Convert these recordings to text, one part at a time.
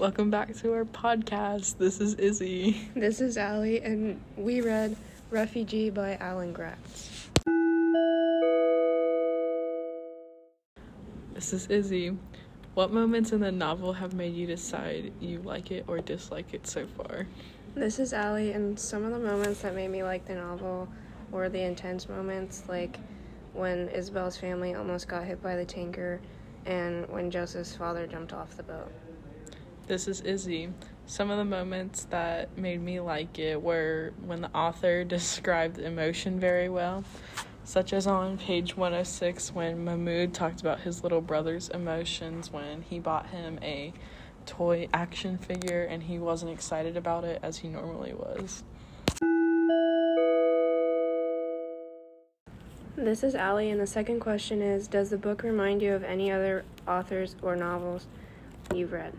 Welcome back to our podcast. This is Izzy. This is Alli, and we read Refugee by Alan Gratz. This is Izzy. What moments in the novel have made you decide you like it or dislike it so far? This is Alli, and some of the moments that made me like the novel were the intense moments, like when Isabel's family almost got hit by the tanker and when Joseph's father jumped off the boat. This is Izzy. Some of the moments that made me like it were when the author described emotion very well, such as on page 106 when Mahmoud talked about his little brother's emotions when he bought him a toy action figure and he wasn't excited about it as he normally was. This is Alli, and the second question is Does the book remind you of any other authors or novels you've read?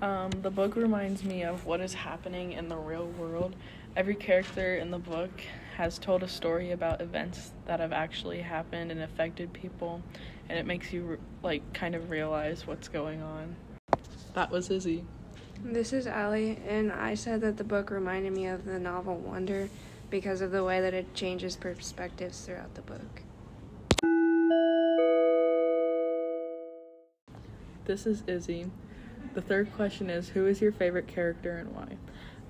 Um, the book reminds me of what is happening in the real world. Every character in the book has told a story about events that have actually happened and affected people, and it makes you re- like kind of realize what's going on. That was Izzy. This is Alli, and I said that the book reminded me of the novel Wonder because of the way that it changes perspectives throughout the book. This is Izzy. The third question is Who is your favorite character and why?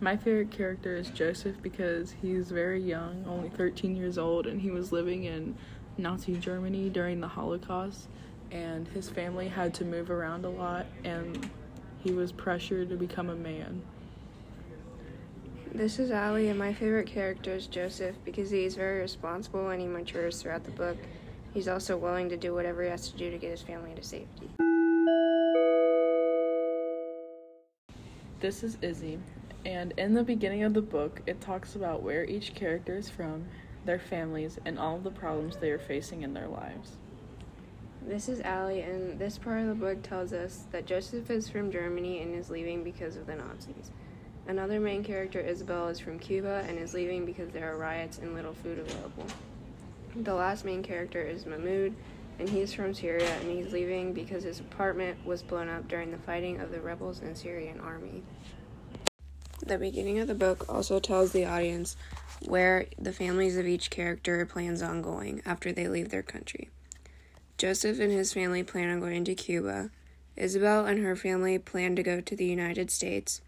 My favorite character is Joseph because he's very young, only 13 years old, and he was living in Nazi Germany during the Holocaust. And his family had to move around a lot, and he was pressured to become a man. This is Alli, and my favorite character is Joseph because he is very responsible and he matures throughout the book. He's also willing to do whatever he has to do to get his family to safety. This is Izzy, and in the beginning of the book, it talks about where each character is from, their families, and all the problems they are facing in their lives. This is Alli, and this part of the book tells us that Joseph is from Germany and is leaving because of the Nazis. Another main character, Isabel, is from Cuba and is leaving because there are riots and little food available. The last main character is Mahmoud, and he's from Syria and he's leaving because his apartment was blown up during the fighting of the rebels and Syrian army. The beginning of the book also tells the audience where the families of each character plans on going after they leave their country. Joseph and his family plan on going to Cuba. Isabel and her family plan to go to the United States.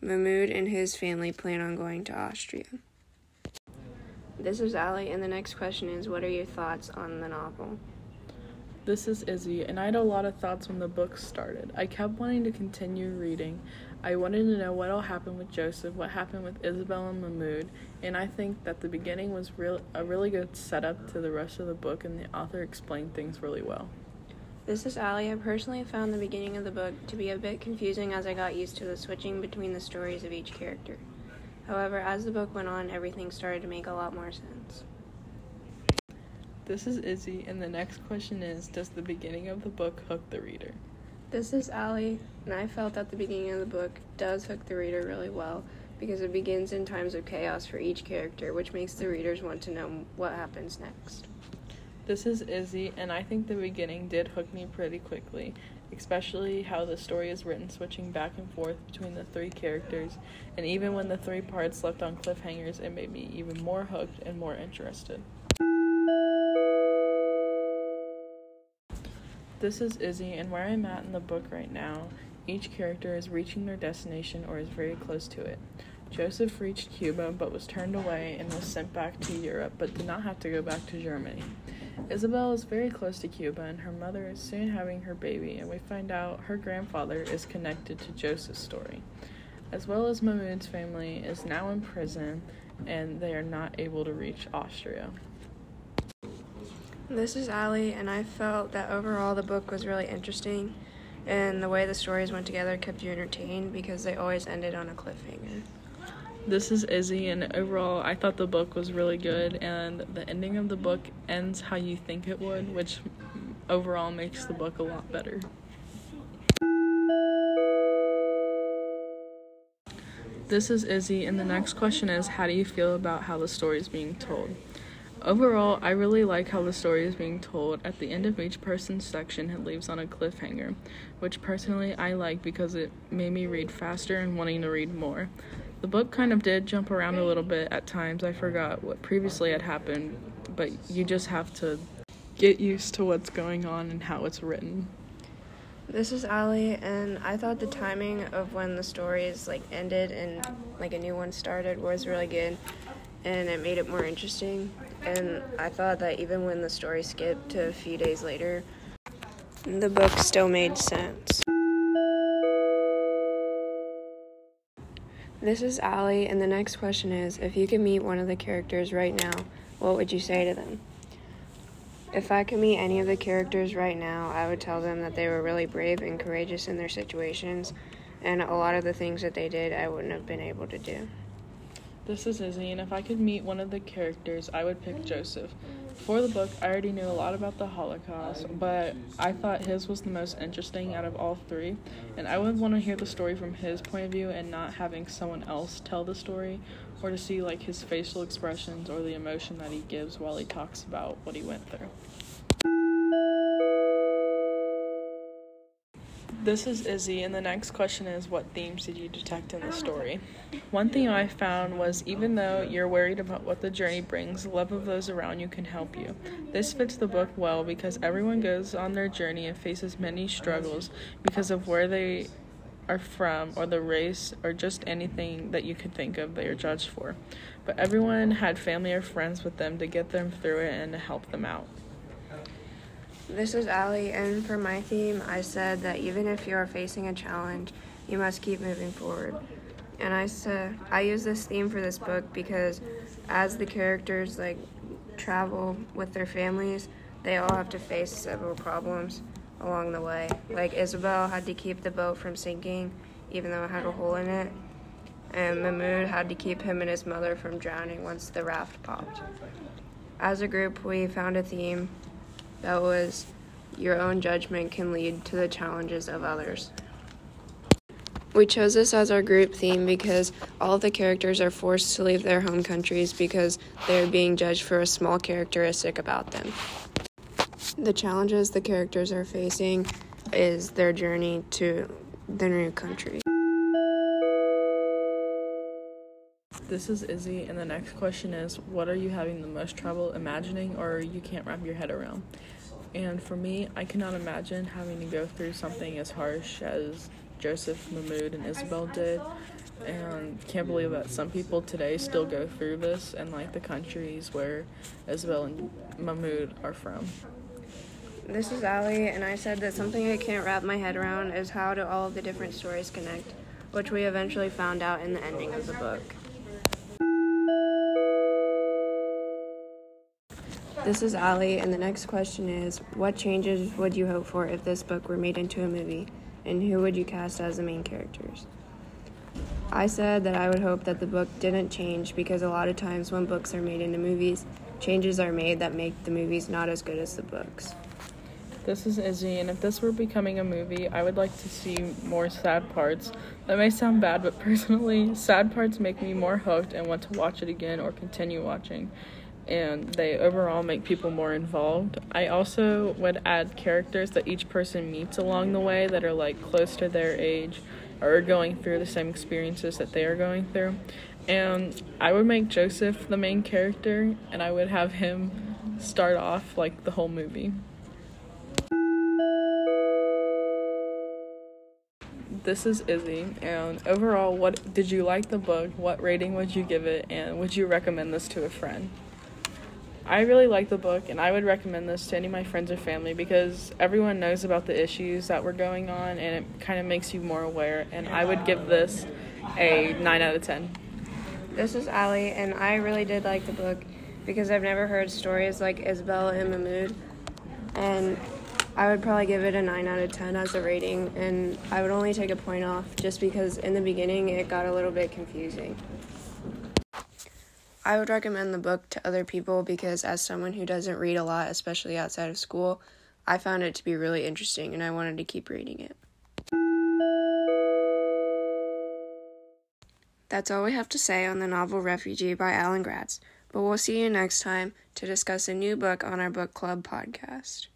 Mahmoud and his family plan on going to Austria. This is Alli, and the next question is What are your thoughts on the novel? This is Izzy, and I had a lot of thoughts when the book started. I kept wanting to continue reading. I wanted to know what'll happen with Joseph, what happened with Isabel and Mahmoud, and I think that the beginning was real a really good setup to the rest of the book, and the author explained things really well. This is Alli. I personally found the beginning of the book to be a bit confusing as I got used to the switching between the stories of each character. However, as the book went on, everything started to make a lot more sense. This is Izzy, and the next question is Does the beginning of the book hook the reader? This is Alli, and I felt that the beginning of the book does hook the reader really well because it begins in times of chaos for each character, which makes the readers want to know what happens next. This is Izzy, and I think the beginning did hook me pretty quickly, especially how the story is written switching back and forth between the three characters, and even when the three parts left on cliffhangers, it made me even more hooked and more interested. This is Izzy, and where I'm at in the book right now, each character is reaching their destination or is very close to it. Joseph reached Cuba but was turned away and was sent back to Europe but did not have to go back to Germany. Isabel is very close to Cuba and her mother is soon having her baby, and we find out her grandfather is connected to Joseph's story. As well as Mahmoud's family is now in prison and they are not able to reach Austria. This is Alli, and I felt that overall the book was really interesting, and the way the stories went together kept you entertained because they always ended on a cliffhanger. This is Izzy, and overall, I thought the book was really good, and the ending of the book ends how you think it would, which overall makes the book a lot better. This is Izzy, and the next question is How do you feel about how the story is being told? Overall, I really like how the story is being told. At the end of each person's section, it leaves on a cliffhanger, which personally I like because it made me read faster and wanting to read more. The book kind of did jump around a little bit at times. I forgot what previously had happened, but you just have to get used to what's going on and how it's written. This is Alli, and I thought the timing of when the stories like ended and like a new one started was really good, and it made it more interesting. And I thought that even when the story skipped to a few days later, the book still made sense. This is Alli, and the next question is if you could meet one of the characters right now, what would you say to them? If I could meet any of the characters right now, I would tell them that they were really brave and courageous in their situations, and a lot of the things that they did, I wouldn't have been able to do. This is Izzy, and if I could meet one of the characters, I would pick Joseph. For the book, I already knew a lot about the Holocaust, but I thought his was the most interesting out of all three, and I would want to hear the story from his point of view and not having someone else tell the story, or to see like his facial expressions or the emotion that he gives while he talks about what he went through. This is Izzy, and the next question is What themes did you detect in the story? One thing I found was even though you're worried about what the journey brings, love of those around you can help you. This fits the book well because everyone goes on their journey and faces many struggles because of where they are from or the race or just anything that you could think of they are judged for. But everyone had family or friends with them to get them through it and to help them out. This is Alli, and for my theme, I said that even if you are facing a challenge, you must keep moving forward. And I said I use this theme for this book because as the characters like travel with their families, they all have to face several problems along the way. Like Isabel had to keep the boat from sinking even though it had a hole in it. And Mahmoud had to keep him and his mother from drowning once the raft popped. As a group, we found a theme that was your own judgment can lead to the challenges of others. We chose this as our group theme because all the characters are forced to leave their home countries because they are being judged for a small characteristic about them. The challenges the characters are facing is their journey to the new country. This is Izzy, and the next question is What are you having the most trouble imagining or you can't wrap your head around? And for me, I cannot imagine having to go through something as harsh as Joseph, Mahmoud, and Isabel did. And can't believe that some people today still go through this in like the countries where Isabel and Mahmoud are from. This is Alli, and I said that something I can't wrap my head around is how do all of the different stories connect, which we eventually found out in the ending of the book. This is Alli, and the next question is What changes would you hope for if this book were made into a movie, and who would you cast as the main characters? I said that I would hope that the book didn't change because a lot of times when books are made into movies, changes are made that make the movies not as good as the books. This is Izzy, and if this were becoming a movie, I would like to see more sad parts. That may sound bad, but personally, sad parts make me more hooked and want to watch it again or continue watching and they overall make people more involved. I also would add characters that each person meets along the way that are like close to their age or going through the same experiences that they are going through. And I would make Joseph the main character and I would have him start off like the whole movie. This is Izzy, and overall, what did you like the book? What rating would you give it, and would you recommend this to a friend? I really like the book, and I would recommend this to any of my friends or family because everyone knows about the issues that were going on, and it kind of makes you more aware. And I would give this a 9 out of 10. This is Alli, and I really did like the book because I've never heard stories like Isabella and Mahmoud. And I would probably give it a 9 out of 10 as a rating, and I would only take a point off just because in the beginning it got a little bit confusing. I would recommend the book to other people because, as someone who doesn't read a lot, especially outside of school, I found it to be really interesting and I wanted to keep reading it. That's all we have to say on the novel Refugee by Alan Gratz. But we'll see you next time to discuss a new book on our book club podcast.